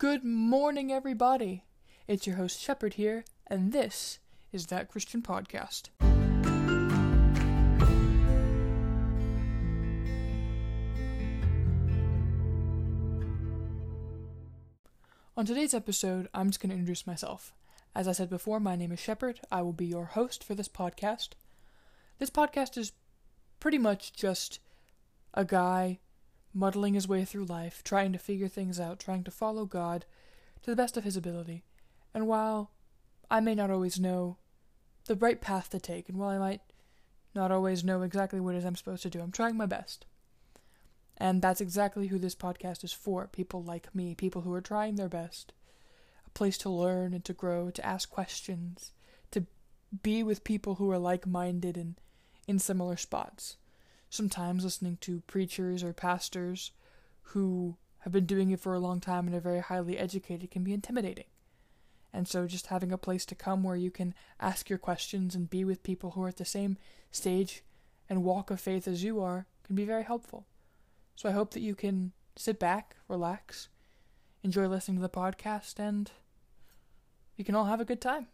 Good morning, everybody. It's your host, Shepard, here, and this is That Christian Podcast. On today's episode, I'm just going to introduce myself. As I said before, my name is Shepard. I will be your host for this podcast. This podcast is pretty much just a guy muddling his way through life, trying to figure things out, trying to follow God to the best of his ability. And while I may not always know the right path to take, and while I might not always know exactly what it is I'm supposed to do, I'm trying my best. And that's exactly who this podcast is for people like me, people who are trying their best. A place to learn and to grow, to ask questions, to be with people who are like minded and in similar spots. Sometimes listening to preachers or pastors who have been doing it for a long time and are very highly educated can be intimidating. And so just having a place to come where you can ask your questions and be with people who are at the same stage and walk of faith as you are can be very helpful. So I hope that you can sit back, relax, enjoy listening to the podcast, and we can all have a good time.